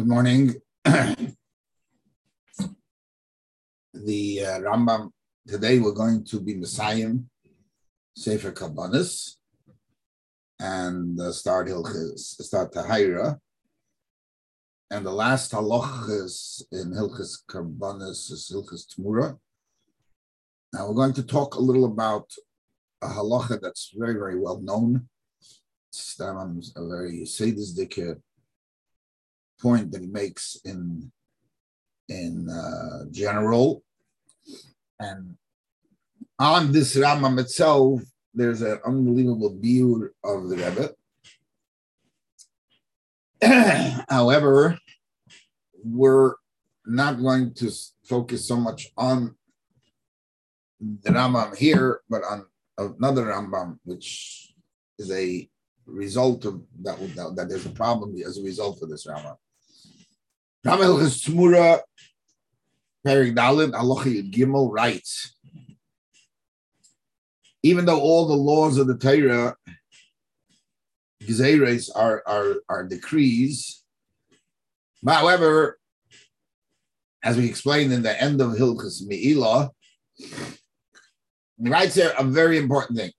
Good morning. the uh, Rambam today we're going to be Messiah Sefer Kabbanis and uh, start Hilchis, start Tahira. And the last halachas in Hilchis Kabbanis is Hilchis Tmura. Now we're going to talk a little about a halacha that's very, very well known. It's a very sadistic point that he makes in in uh, general. And on this Rambam itself, there's an unbelievable view of the Rebbe. However, we're not going to focus so much on the Rambam here, but on another Rambam, which is a result of that, that, that there's a problem as a result of this Rambam. Ramel Tmura, Perik Dalin, Alochi Gimel writes, even though all the laws of the Torah, Gezeres are, are, are decrees, however, as we explained in the end of Hilchas Me'ilah, he writes there a very important thing.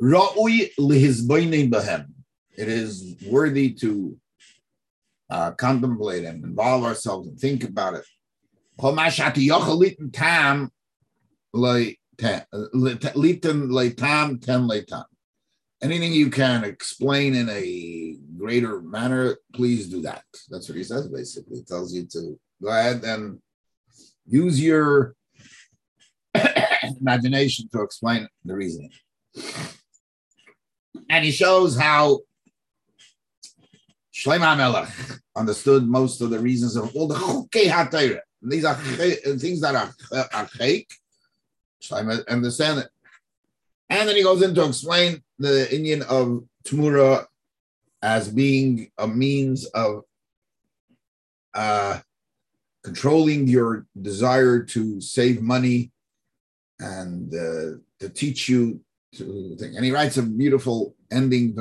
Ra'ui lihizboinin bahem. It is worthy to uh, contemplate and involve ourselves and think about it. Anything you can explain in a greater manner, please do that. That's what he says basically. He tells you to go ahead and use your imagination to explain the reasoning. And he shows how Shlomo Melech understood most of the reasons of all the Chukei HaTorah. These are things that are archaic. Shlomo understand it. And then he goes in to explain the Indian of Tmura as being a means of uh, controlling your desire to save money and uh, to teach you to think. And he writes a beautiful ending.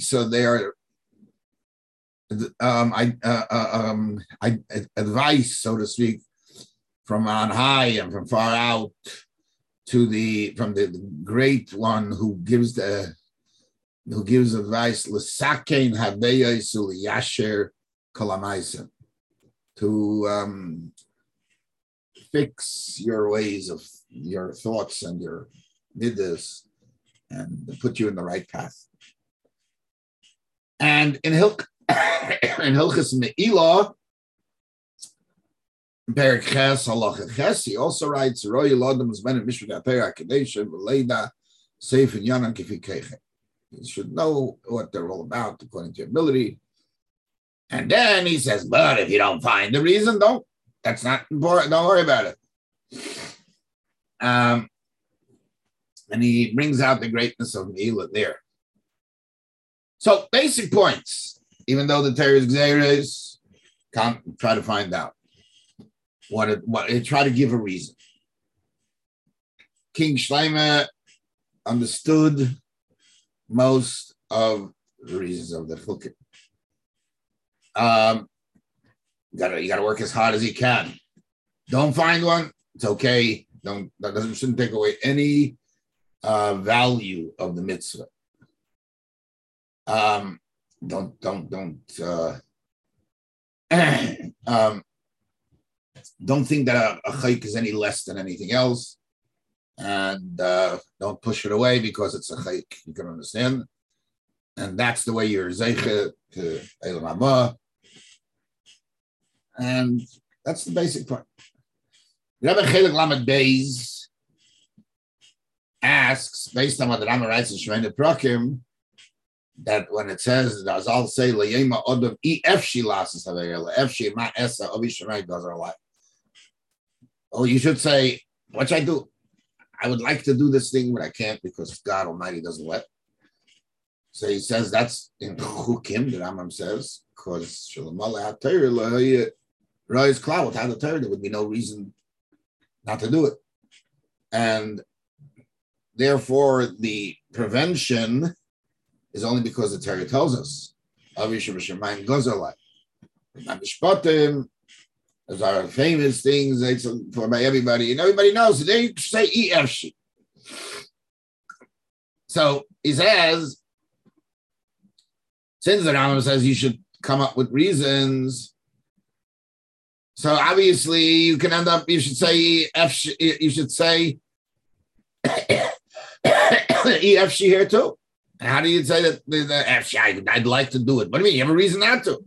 So they are um, I, uh, uh, um, I, advice, so to speak, from on high and from far out to the from the, the great one who gives the who gives advice l'sakein hadeyasul yasher kolamaisen to um, fix your ways of your thoughts and your midas and put you in the right path. And in Hilk in Hilchas Me'ilah, Perik Ches Halacha Ches, he also writes, Roy Lodam is Ben Mishra Atera Kadesha V'Leida Seif and Yanan Kifi You should know what they're all about according to your ability. And then he says, but if you don't find the reason, don't that's not important. Don't worry about it. Um, and he brings out the greatness of Mila there. So basic points, even though the Torah is can't try to find out what it, what it try to give a reason. King Shlomo understood most of the reasons of the Chukim. Um, you gotta you gotta work as hard as you can. Don't find one. It's okay. Don't that doesn't shouldn't take away any uh, value of the mitzvah. Um, don't don't don't uh, um, don't think that a, a is any less than anything else, and uh, don't push it away because it's a chayk. You can understand, and that's the way you're zeiche to elam and that's the basic point. Rabbi Chelik Lamed Beis asks, based on what the Rama writes in Shemonah Prakim, that when it says, as I'll say, Layema Odom E F Shilas F Shi Ma Esa Ovi Shemai does our life. Oh, you should say, what should I do? I would like to do this thing, but I can't because God Almighty doesn't let. So he says that's in Chukim, the Rambam says, because Rise cloud without the Torah, there would be no reason not to do it. And therefore the prevention is only because the Torah tells us. Those are famous things it's for by everybody, and everybody knows they say EFC. So he says, since the Rambam says you should come up with reasons, so obviously you can end up, you should say F, you should say EFC here too. How do you say that the, the F? I'd like to do it. What do you mean? You have a reason not to.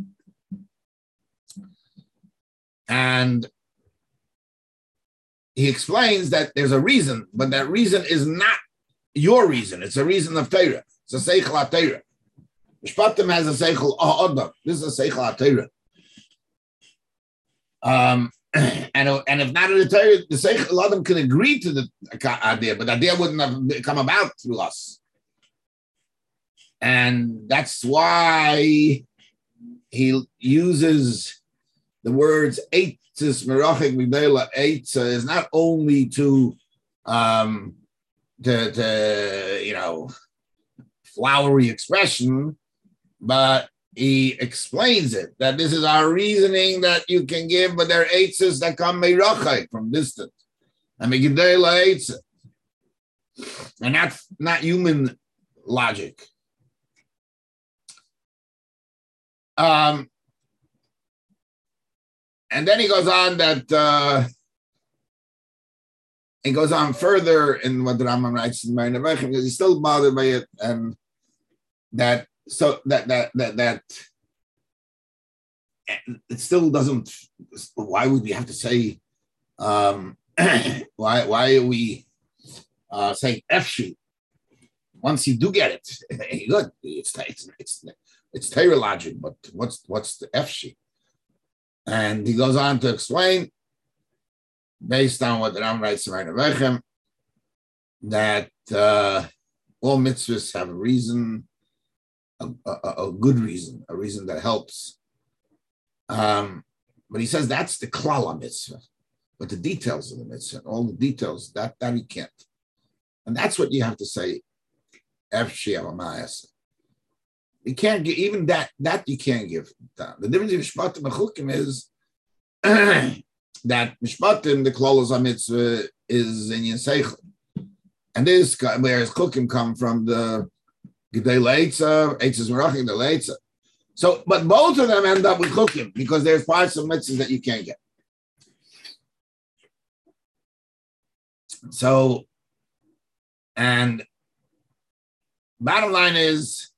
And he explains that there's a reason, but that reason is not your reason. It's a reason of Torah. It's a Seichel Torah. Mishpatim has a Seichel Adam. This is a Seichel Torah. Um, and, and if not in the Torah, the Seichel Adam can agree to the idea, but the idea wouldn't have come about through us. And that's why he uses the words eitzis merachik midela eitza is not only to um to, to you know flowery expression, but he explains it that this is our reasoning that you can give, but there are eitzes that come from distance. And midela eitza. And that's not human logic. Um, and then he goes on that uh, he goes on further in what the Rambam writes in Marina because he's still bothered by it, and that so that that that that it still doesn't. Why would we have to say? Um, why why are we uh, saying F? Once you do get it, good. It's it's it's it's Torah logic, but what's what's the F sheet? And he goes on to explain, based on what the Ram writes in Rechem, that uh, all mitzvahs have a reason, a, a, a, good reason, a reason that helps. Um, but he says that's the klala mitzvah, but the details of the mitzvah, all the details, that that he can't. And that's what you have to say. You can't get even that. That you can't give. The difference between mishpatim and chukim is that mishpatim the klolos mitzvah is in yiseichel, and this whereas chukim come from the gedei leitza, eitzes the. So, but both of them end up with chukim because there's parts of mitzvahs that you can't get. So, and bottom line is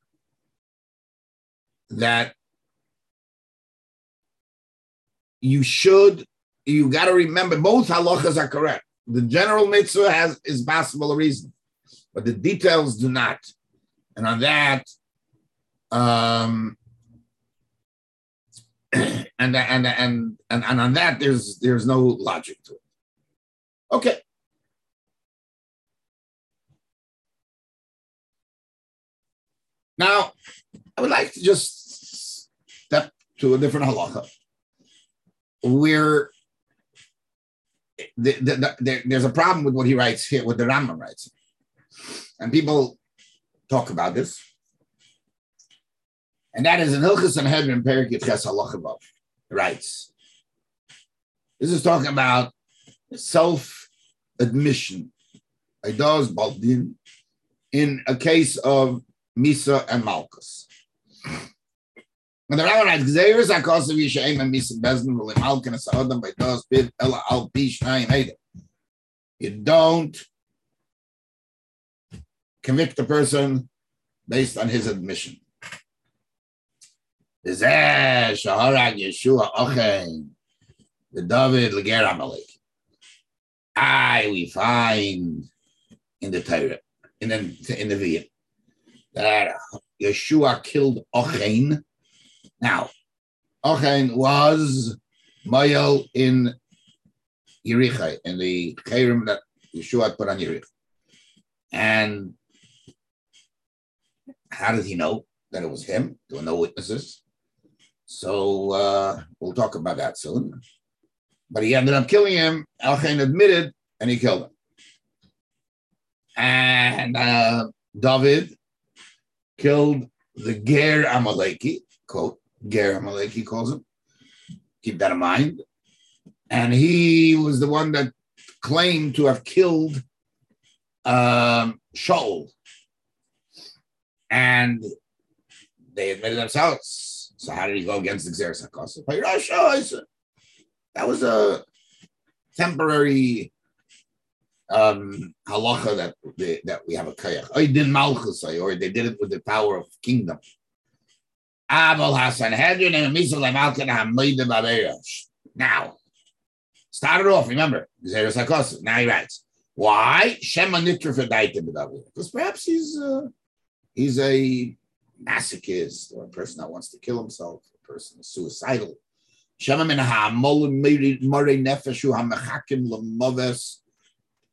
that you should, you got to remember both halachas are correct. The general mitzvah has is possible a reason, but the details do not. And on that, um, and and and and and on that, there's there's no logic to it. Okay. Now, I would like to just step to a different halacha where the, the, the, there's a problem with what he writes here, what the Rambam writes. And people talk about this. And that is in Hilchas Sanhedrin Perikit Ches Halacha writes. This is talking about self admission. Idos Baldin in a case of Misa and Malchus. And the Rambam writes, "Gzeiros hakosav yishaim and misa bezin v'lim halkin as adam by dos bid ela al pi shnayim eda." You don't convict a person based on his admission. The David leger Amalek. I we find in the Torah in the in the Via that Yeshua killed Ochain. Now, Ochain was Mayel in Yericha, in the Kairim that Yeshua put on Yericha. And how did he know that it was him? There were no witnesses. So uh, we'll talk about that soon. But he ended up killing him. Ochain admitted, and he killed him. And uh, David killed the Ger Amaleki, quote, Ger Amaleki calls him. Keep that in mind. And he was the one that claimed to have killed um, Shaul. And they admitted themselves. So how did he go against the Xeris? That was a temporary um halacha that they, that we have a kayach. Or did malchus or they did it with the power of kingdom. Now, started off, remember, Now he writes, why? Shema Because perhaps he's uh, he's a masochist or a person that wants to kill himself, a person who's suicidal.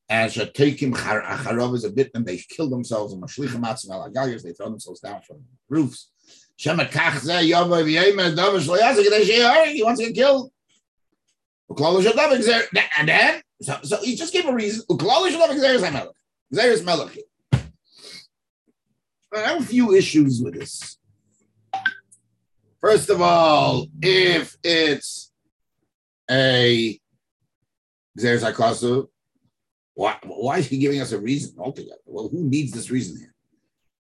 As a takim acharav is a bit and they kill themselves and they throw themselves down from roofs. He wants to get killed. And then, so, so he just gave a reason. I have a few issues with this. First of all, if it's a Xeris HaKosu, why, why is he giving us a reason altogether? Well, who needs this reason here?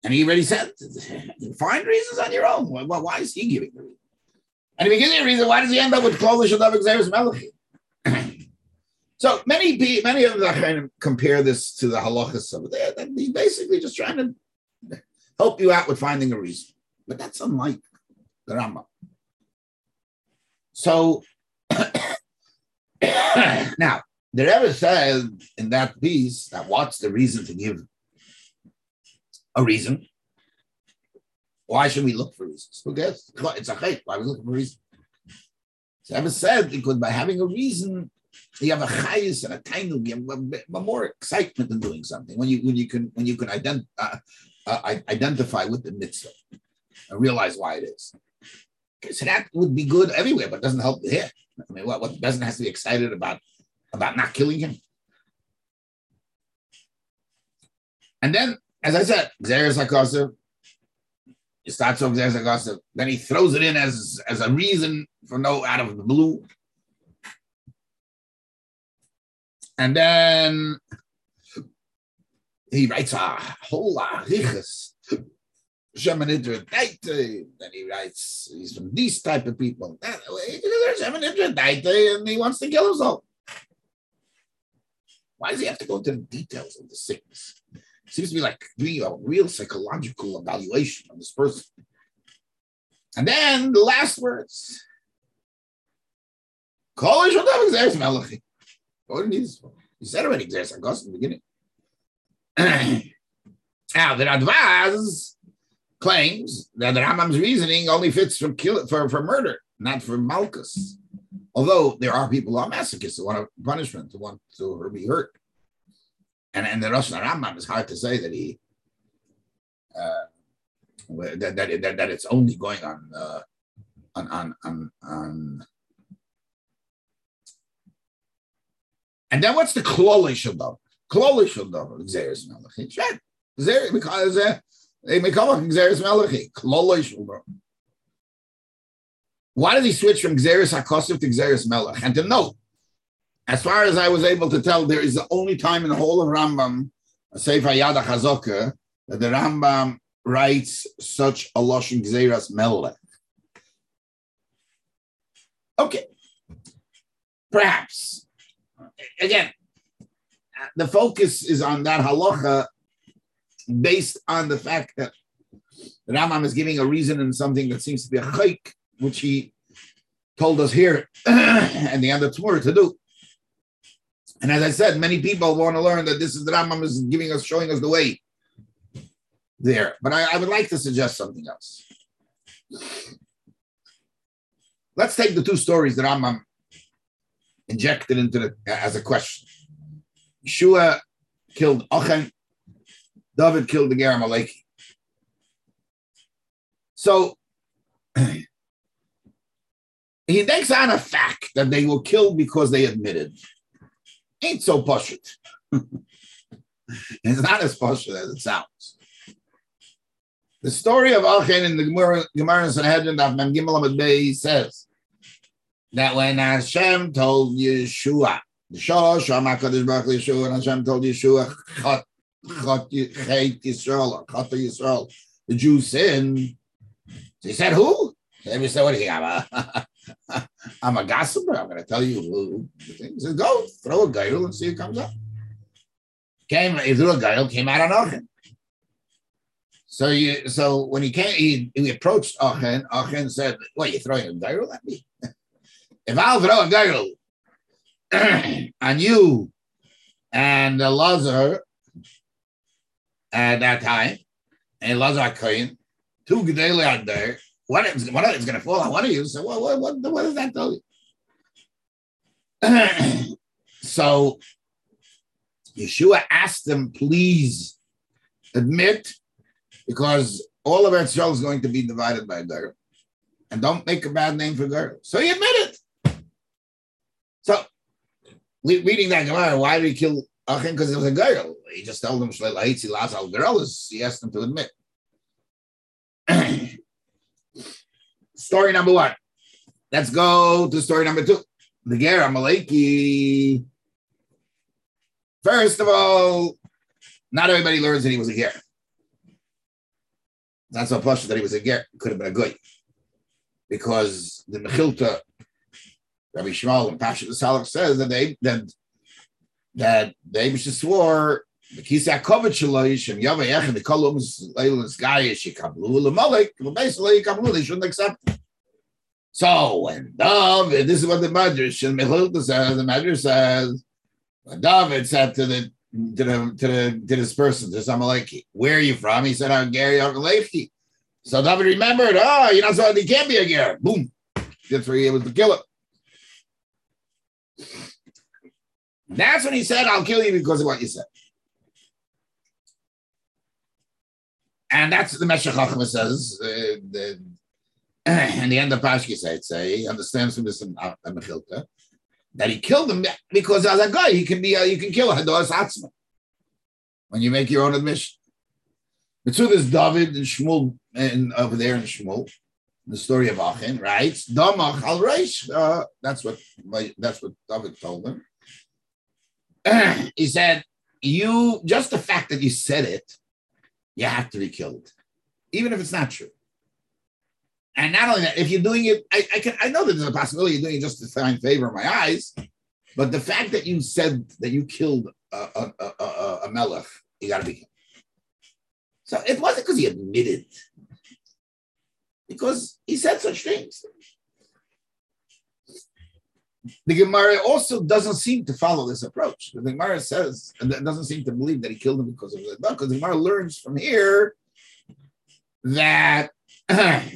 And he already said, find reasons on your own. Why, why is he giving the reason? And if he gives you a reason, why does he end up with Klolish Adav Xeris Melechim? so many many of them kind of compare this to the halachas of it. He's basically just trying to help you out with finding a reason. But that's unlike the Rambam. So now, the Rebbe says in that piece that what's the reason to give a reason? Why should we look for reasons? Who cares? It's a chait. Why are we looking for reasons? So Rebbe said because by having a reason, you have a chayis and a tainug, you have more excitement in doing something when you when you can when you can ident, uh, uh, identify with the mitzvah and realize why it is. Okay, so that would be good everywhere, but doesn't help here. I mean, what, what doesn't have to be excited about about not killing him? And then, as I said, Xeris HaKosev, he starts off Xeris HaKosev, then he throws it in as, as a reason for no out of the blue. And then he writes a whole arichas. Shemanidra Then he writes, he's from these type of people. And he wants to kill himself. Why does he have to go into the details of the sickness? It seems to be like doing a real psychological evaluation of this person. And then the last words. What He said already, Xeris in the beginning. now, the Radvaz claims that the Rambam's reasoning only fits for kill for, for murder, not for Malchus. Although there are people who are masochists who want punishment, who want to be hurt. And and the Rosh Rambam is hard to say that he uh, that, that, that, that it's only going on uh, on on on on and then what's the klolish of Uh, Why did he switch from Xeris HaKosif to Xeris Melech? And to note, as far as I was able to tell, there is the only time in the whole of Rambam, Sefer Yad HaChazoka, that the Rambam writes such a Lashon Xeris Melech. Okay. Perhaps. Again, the focus is on that halacha based on the fact that the Rambam is giving a reason and something that seems to be a chayk, which he told us here and the end of tomorrow to do. And as I said, many people want to learn that this is the Rambam is giving us, showing us the way there. But I, I would like to suggest something else. Let's take the two stories that Rambam injected into the as a question. Yeshua killed Achan, David killed the Ger Amaleki. So he takes on a fact that they were killed because they admitted. Ain't so pushit. it's not as poshut as it sounds. The story of Achan in the Gemara, Sanhedrin of Mem Gimel says that when Hashem told Yeshua, Shalosh HaMakadosh Baruch Yeshua, and Hashem told Yeshua, Chot, Chot, Chet Yisrael, or Chot Yisrael, the Jews sin. So he said, who? And he said, what do you have? I'm a gossiper. I'm going to tell you who. He said, go, throw a gail and see who comes up. Came, he threw a gail, came out on Achan. So you, so when he came, he, he approached Achan. Achan said, "What you throwing a gail at me? if I'll throw a gail on you and Lazar at that time, and Lazar Kohen, two gedele out there, one of it's going to fall on one of you. So what, what, what, what does that tell you? so Yeshua asked them, please admit because all of Eretz is going to be divided by Ger. And don't make a bad name for Ger. So he admitted. So, reading that Gemara, why did he kill Achin? Because it was a goral. He just told him, he asked him to admit. story number one. Let's go to story number two. The Ger Amaleki. First of all, not everybody learns that he was a Ger. That's so plush that he was a ger, could have been a goy. Because the Mechilta, Rabbi Shmuel and Pasha the Salach says that they that that the Abish swore the Kisa Kovach Shaloish and Yava Yech and the Kolums Leilis Gayish Yikablu Lamalik, basically Yikablu, they shouldn't accept. So when David, this is what the Madrash and Mechilta says, the Madrash says, David said to the to the to the to this person, to Amaleki. Where are you from? He said, I'm Gary Amaleki. So David remembered, oh, you know, so he can't be a Gary. Boom. That's where he was the kill him. That's when he said, I'll kill you because of what you said. And that's what the Meshech Chachma says. Uh, the, in the end of Pashki say, he understands from this in uh, Mechilta that he killed him because as a guy, he can be, uh, you can kill a Hadas Atzma when you make your own admission. So there's David and Shmuel and over there in Shmuel, the story of Achin, right? Damach al Reish. Uh, that's what that's what David told him. he said, "You just the fact that you said it, you have to be killed, even if it's not true." And not only that, if you're doing it, I, I can I know that there's a possibility you're doing it just to find favor in my eyes, but the fact that you said that you killed a, a, a, a, a melech, you got to be killed. So it wasn't because he admitted, because he said such things. The Gemara also doesn't seem to follow this approach. The Gemara says, and doesn't seem to believe that he killed him because of it. Because the Gemara learns from here that that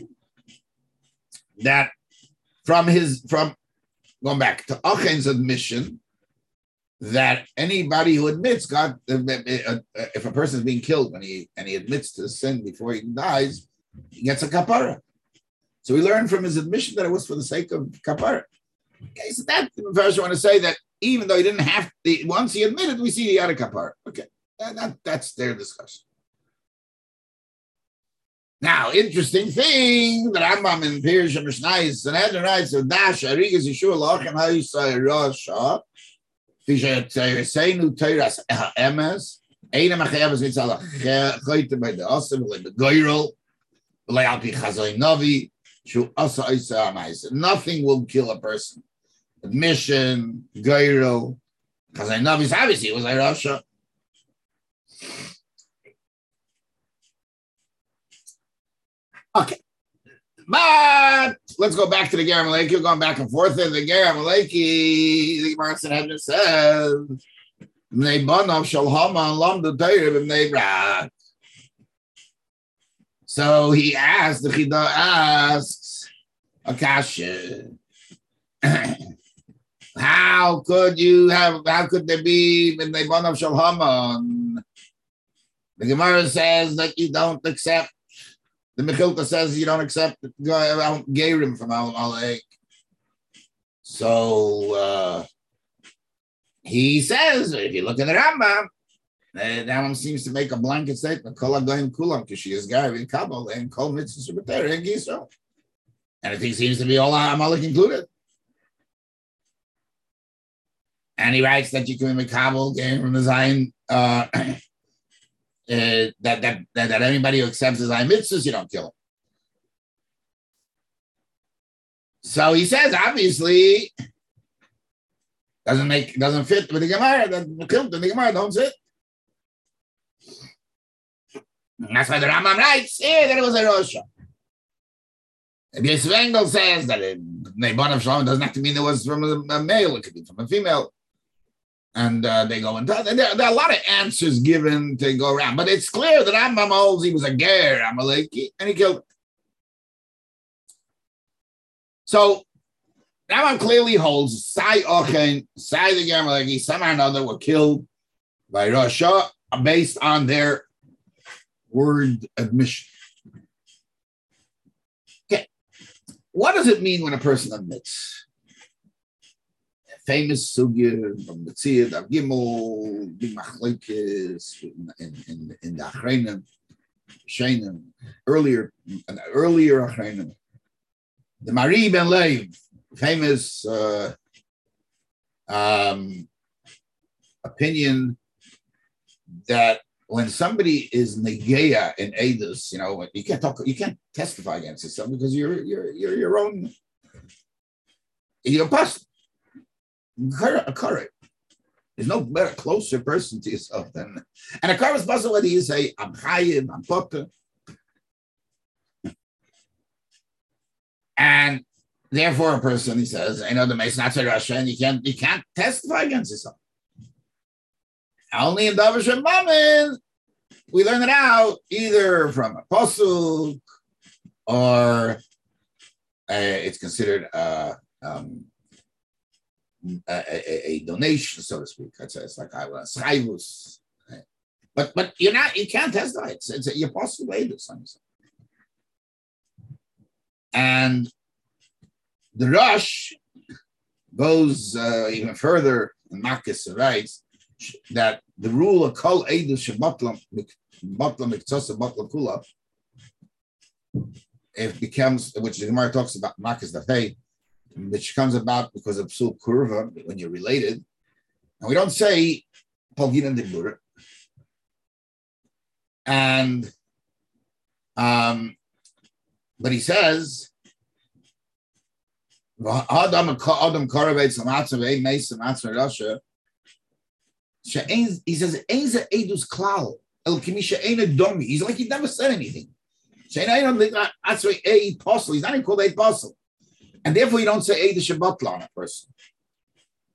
from his from going back to Achen's admission that anybody who admits God, if a person is being killed when he and he admits to sin before he dies, he gets a kapara. So we learned from his admission that it was for the sake of kapara. Okay, so that first I want to say that even though he didn't have to, once he admitted, we see he had a kapara. Okay, that, that, that's their discussion. Now, interesting thing, the Rambam in Pirish and Mishnah Sanhedrin writes, so Dash, Arigas Yeshua Lachem HaYisai Rasha, Fishayatzayasenu Teiras Emes, Eina Machayavas Mitzala Chayte by the Asim, like Nothing will kill a person. Admission, Goyrel, Chazai Navi, obviously it was like Rasha. Okay. But let's go back to the Ger Amaleki. You're going back and forth in the Ger Amaleki. The Gemara Sanhedrin says, "Bnei Banav Shalhama Lam Bnei Brak." So he asked, the Chida asks, Akasha, how could you have, how could there be in Bnei Banav Shalhaman? The Gemara says that you don't accept the Mechilta says you don't accept Gerim from Al. So uh, he says, if you look at the Rambam, That one seems to make a blanket statement. Kol agoyim kulam kishiyas gari kabel and kol mitzvahs shebeter and gisro. And it seems to be all Amalek included. And he writes that you can make kabel game from the Zion uh, uh, that, that that that anybody who accepts the Zion mitzvahs, you don't kill him. So he says, obviously, doesn't make doesn't fit with the Gemara. That the Gemara don't fit. That's why the Rambam writes here that it was a Rosha. Yosef Engel says that it, Nebon of Shalom doesn't have to mean it was from a, male, it could be from a female. And uh, they go and there, there, are a lot of answers given to go around, but it's clear that Rambam holds he was a ger, Amaleki, and he killed. So Rambam clearly holds Sai Ochen, Sai the Gamaleki, somehow or another were killed by Rasha based on their word admission. Okay. What does it mean when a person admits? Famous sugya from the Tziyad of Gimel, big machlekes in, in, in the Achreinim, Shainim, earlier, an earlier Achreinim. The Mahari Ben Lev, famous uh, um, opinion that when somebody is negeya in edus, you know, you can't talk, you can't testify against yourself because you're you're you're your own. You're a correct. There's no better, closer person to yourself than, and a car is possible whether you say I'm chayim, I'm potter, and therefore a person he says, I know the Mason not Russia, and you can't you can't testify against yourself. Only in Davar Shemamin, we learn it out either from a posuk or uh, it's considered uh, um, a, a, a, donation, so to speak. It's, it's like I was chayvus. But but you're not you can't testify. It's it's a, you're possible do something. And the rush goes uh, even further. Marcus writes that the rule of kol edus shebatlam batlam miktzosa batlam kula it becomes which the Gemara talks about the Hey, which comes about because of psul kurva when you're related, and we don't say polgina dibura, and um, but he says. Adam Adam Karavetz Lamatzah Mesa Matzah Russia he says. He's like he never said anything. He's not even called a apostle. And therefore you don't say Eda Shabbatla on a person.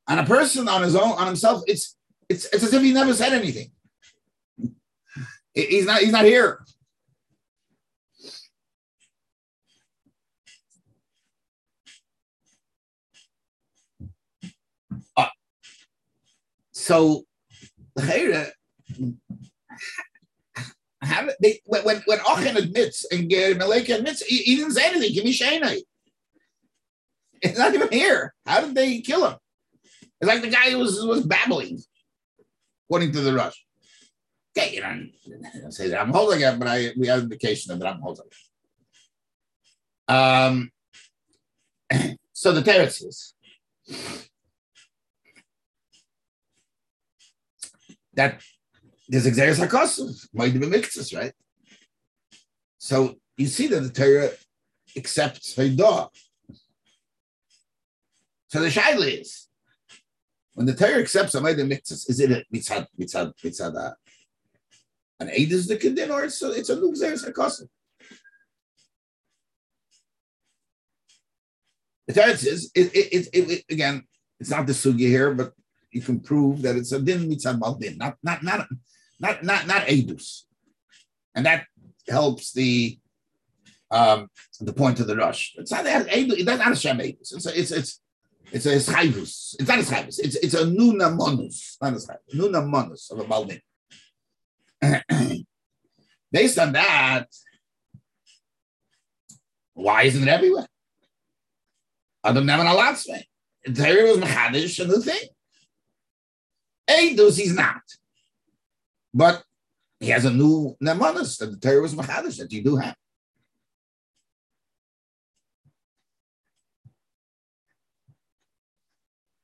On a person on his own, on himself, it's it's it's as if he never said anything. He's not he's not here. Uh, so they when when, Achan admits and Maleka admits he, he, didn't say anything. Give me Shainai. It's not even here. How did they kill him? It's like the guy was was babbling, according to the rush. Okay, you know, I say that I'm holding it, but I we have indication that I'm holding it. Um, so the terraces that there's Xeris HaKosuv, might be mixes, right? So you see that the Torah accepts Haidah. So the Shaila is, when the Torah accepts Amayda mixes, is it a mitzad, mitzad, mitzad, uh, an aid is the kedin, or it's a, it's a new Xeris HaKosuv? The Torah says, it, it, it, it, again, it's not the sugi here, but you can prove that it's a din mitzad baldin, not not not not not not edus, and that helps the um the point of the rush. It's not edus. That's not a shem edus. It's a, it's it's it's a schivus. It's not a schivus. It's it's a nuna monus, not a schivus. Nuna monus of a baldin. Based on that, why isn't it everywhere? Adam allowed to. There was mechadish and the thing. Eidos he's not. But he has a new nemanis that the Torah was machadish that you do have.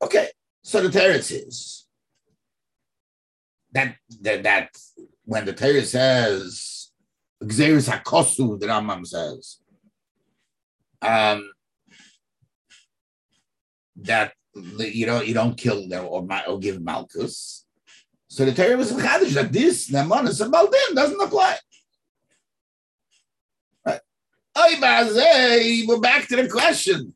Okay, so the Torah says that that, that when the Torah says Xeris Hakosu, the Rambam says um, that you know you don't kill them or, or give Malchus. So the Torah was chadish that this Namanis and Baldin doesn't apply. We're back to the question.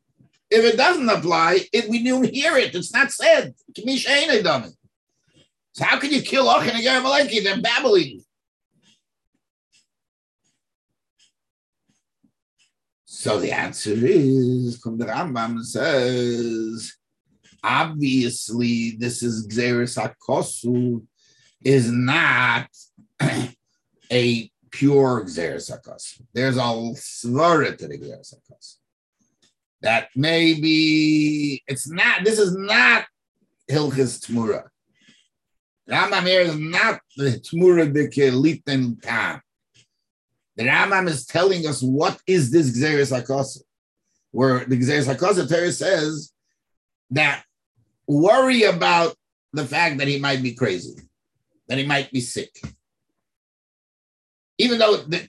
If it doesn't apply, it, we don't hear it. It's not said. So how can you kill Achin and Yeramaleki? They're babbling. So the answer is, the Rambam says, obviously this is Xeris Hakosu, is not a pure Xeris Hakosu. There's a svara to the Xeris Hakosu. That maybe it's not, this is not Hilchis Tmura. Rambam here is not the Tmura de Keliten Tam. The Rambam is telling us what is this Gzeres HaKosa, where the Gzeres HaKosa Torah says that worry about the fact that he might be crazy, that he might be sick. Even though the,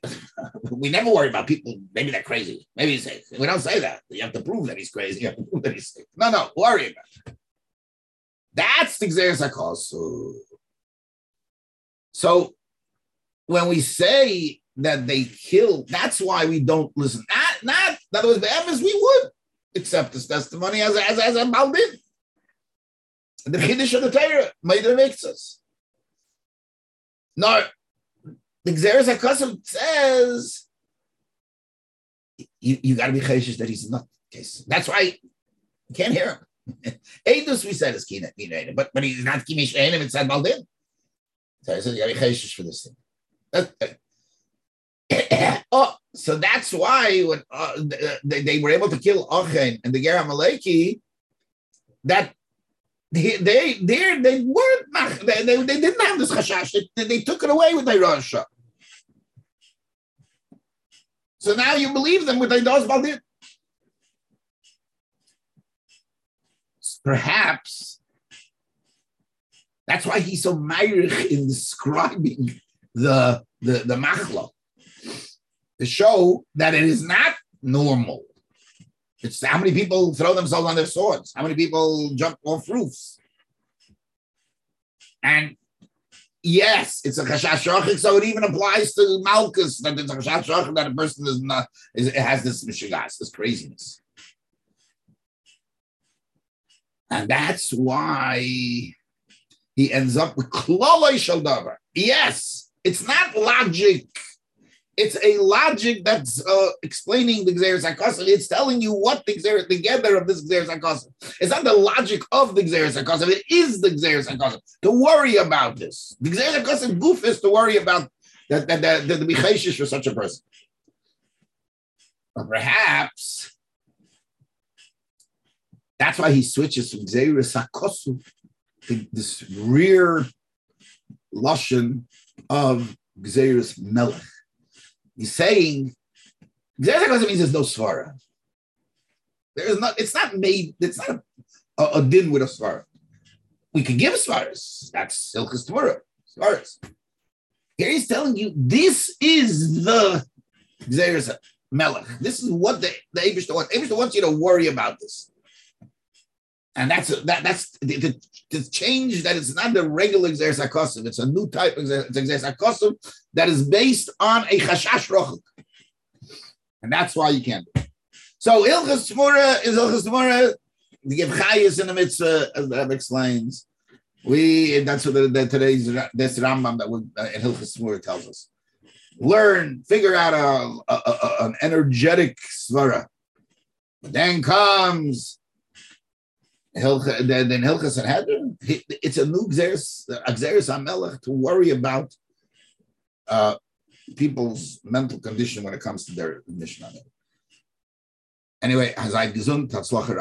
we never worry about people, maybe they're crazy, maybe he's sick. We don't say that. You have to prove that he's crazy. You have to prove that he's sick. No, no, worry about it. That's the Gzeres HaKosa. So when we say that they kill. That's why we don't listen. Not, not in other words, the evidence we would accept this testimony as as as a Maldin. The Kiddush of the Torah makes us. No, the Xeris HaKosim says you, you got to be chayshish that he's not case. That's why you can't hear him. Eidus we said is kina, but but he's not kimish enim. It's said Maldin. So I said you got to be for this thing. Oh, so that's why when uh, they, they, were able to kill Achen and the Ger Amaleki, that they they they, weren't they, they, they didn't have this chashash. They, they took it away with the Rasha. So now you believe them with the Dos Baldin. Perhaps that's why he's so myrich in describing the the the machlo to show that it is not normal. It's how many people throw themselves on their swords, how many people jump off roofs. And yes, it's a chashash so it even applies to Malchus that it's a chashash that a person is not is, it has this mishigas, this craziness. And that's why he ends up with kloloi shaldavar. Yes, it's not logic it's a logic that's uh, explaining the Xeris HaKosim. It's telling you what the Xeris, together of this Xeris HaKosim. It's not the logic of the Xeris HaKosim. It is the Xeris HaKosim. To worry about this. The Xeris HaKosim goof is to worry about that, that, that, that the Michayshish for such a person. But perhaps that's why he switches from Xeris HaKosim to this rear Lushan of Xeris Melech. He's saying Gzeres doesn't mean there's no svara. There is not. It's not made. It's not a, a, din with a svara. We could give svaras. That's silkas Torah. Svaras. Here he's telling you this is the Gzeres melech. This is what the the Abish wants. Abish wants you to worry about this. And that's that. That's the, the, the change that it's not the regular exeris hakosim. It's a new type of exeris hakosim that is based on a chashash rochuk, and that's why you can't. Do it. So ilchas tmura is ilchas tmura. The give chayis in the mitzvah, as the Rebbe explains. We that's what the, the, today's this Rambam that we, uh, in Hilchas tells us. Learn, figure out a, a, a an energetic svara. But Then comes Then Hilchas and it's a new Xeris, Amelech to worry about uh, people's mental condition when it comes to their mission. Anyway, Hazai Gesund, Tatzlacher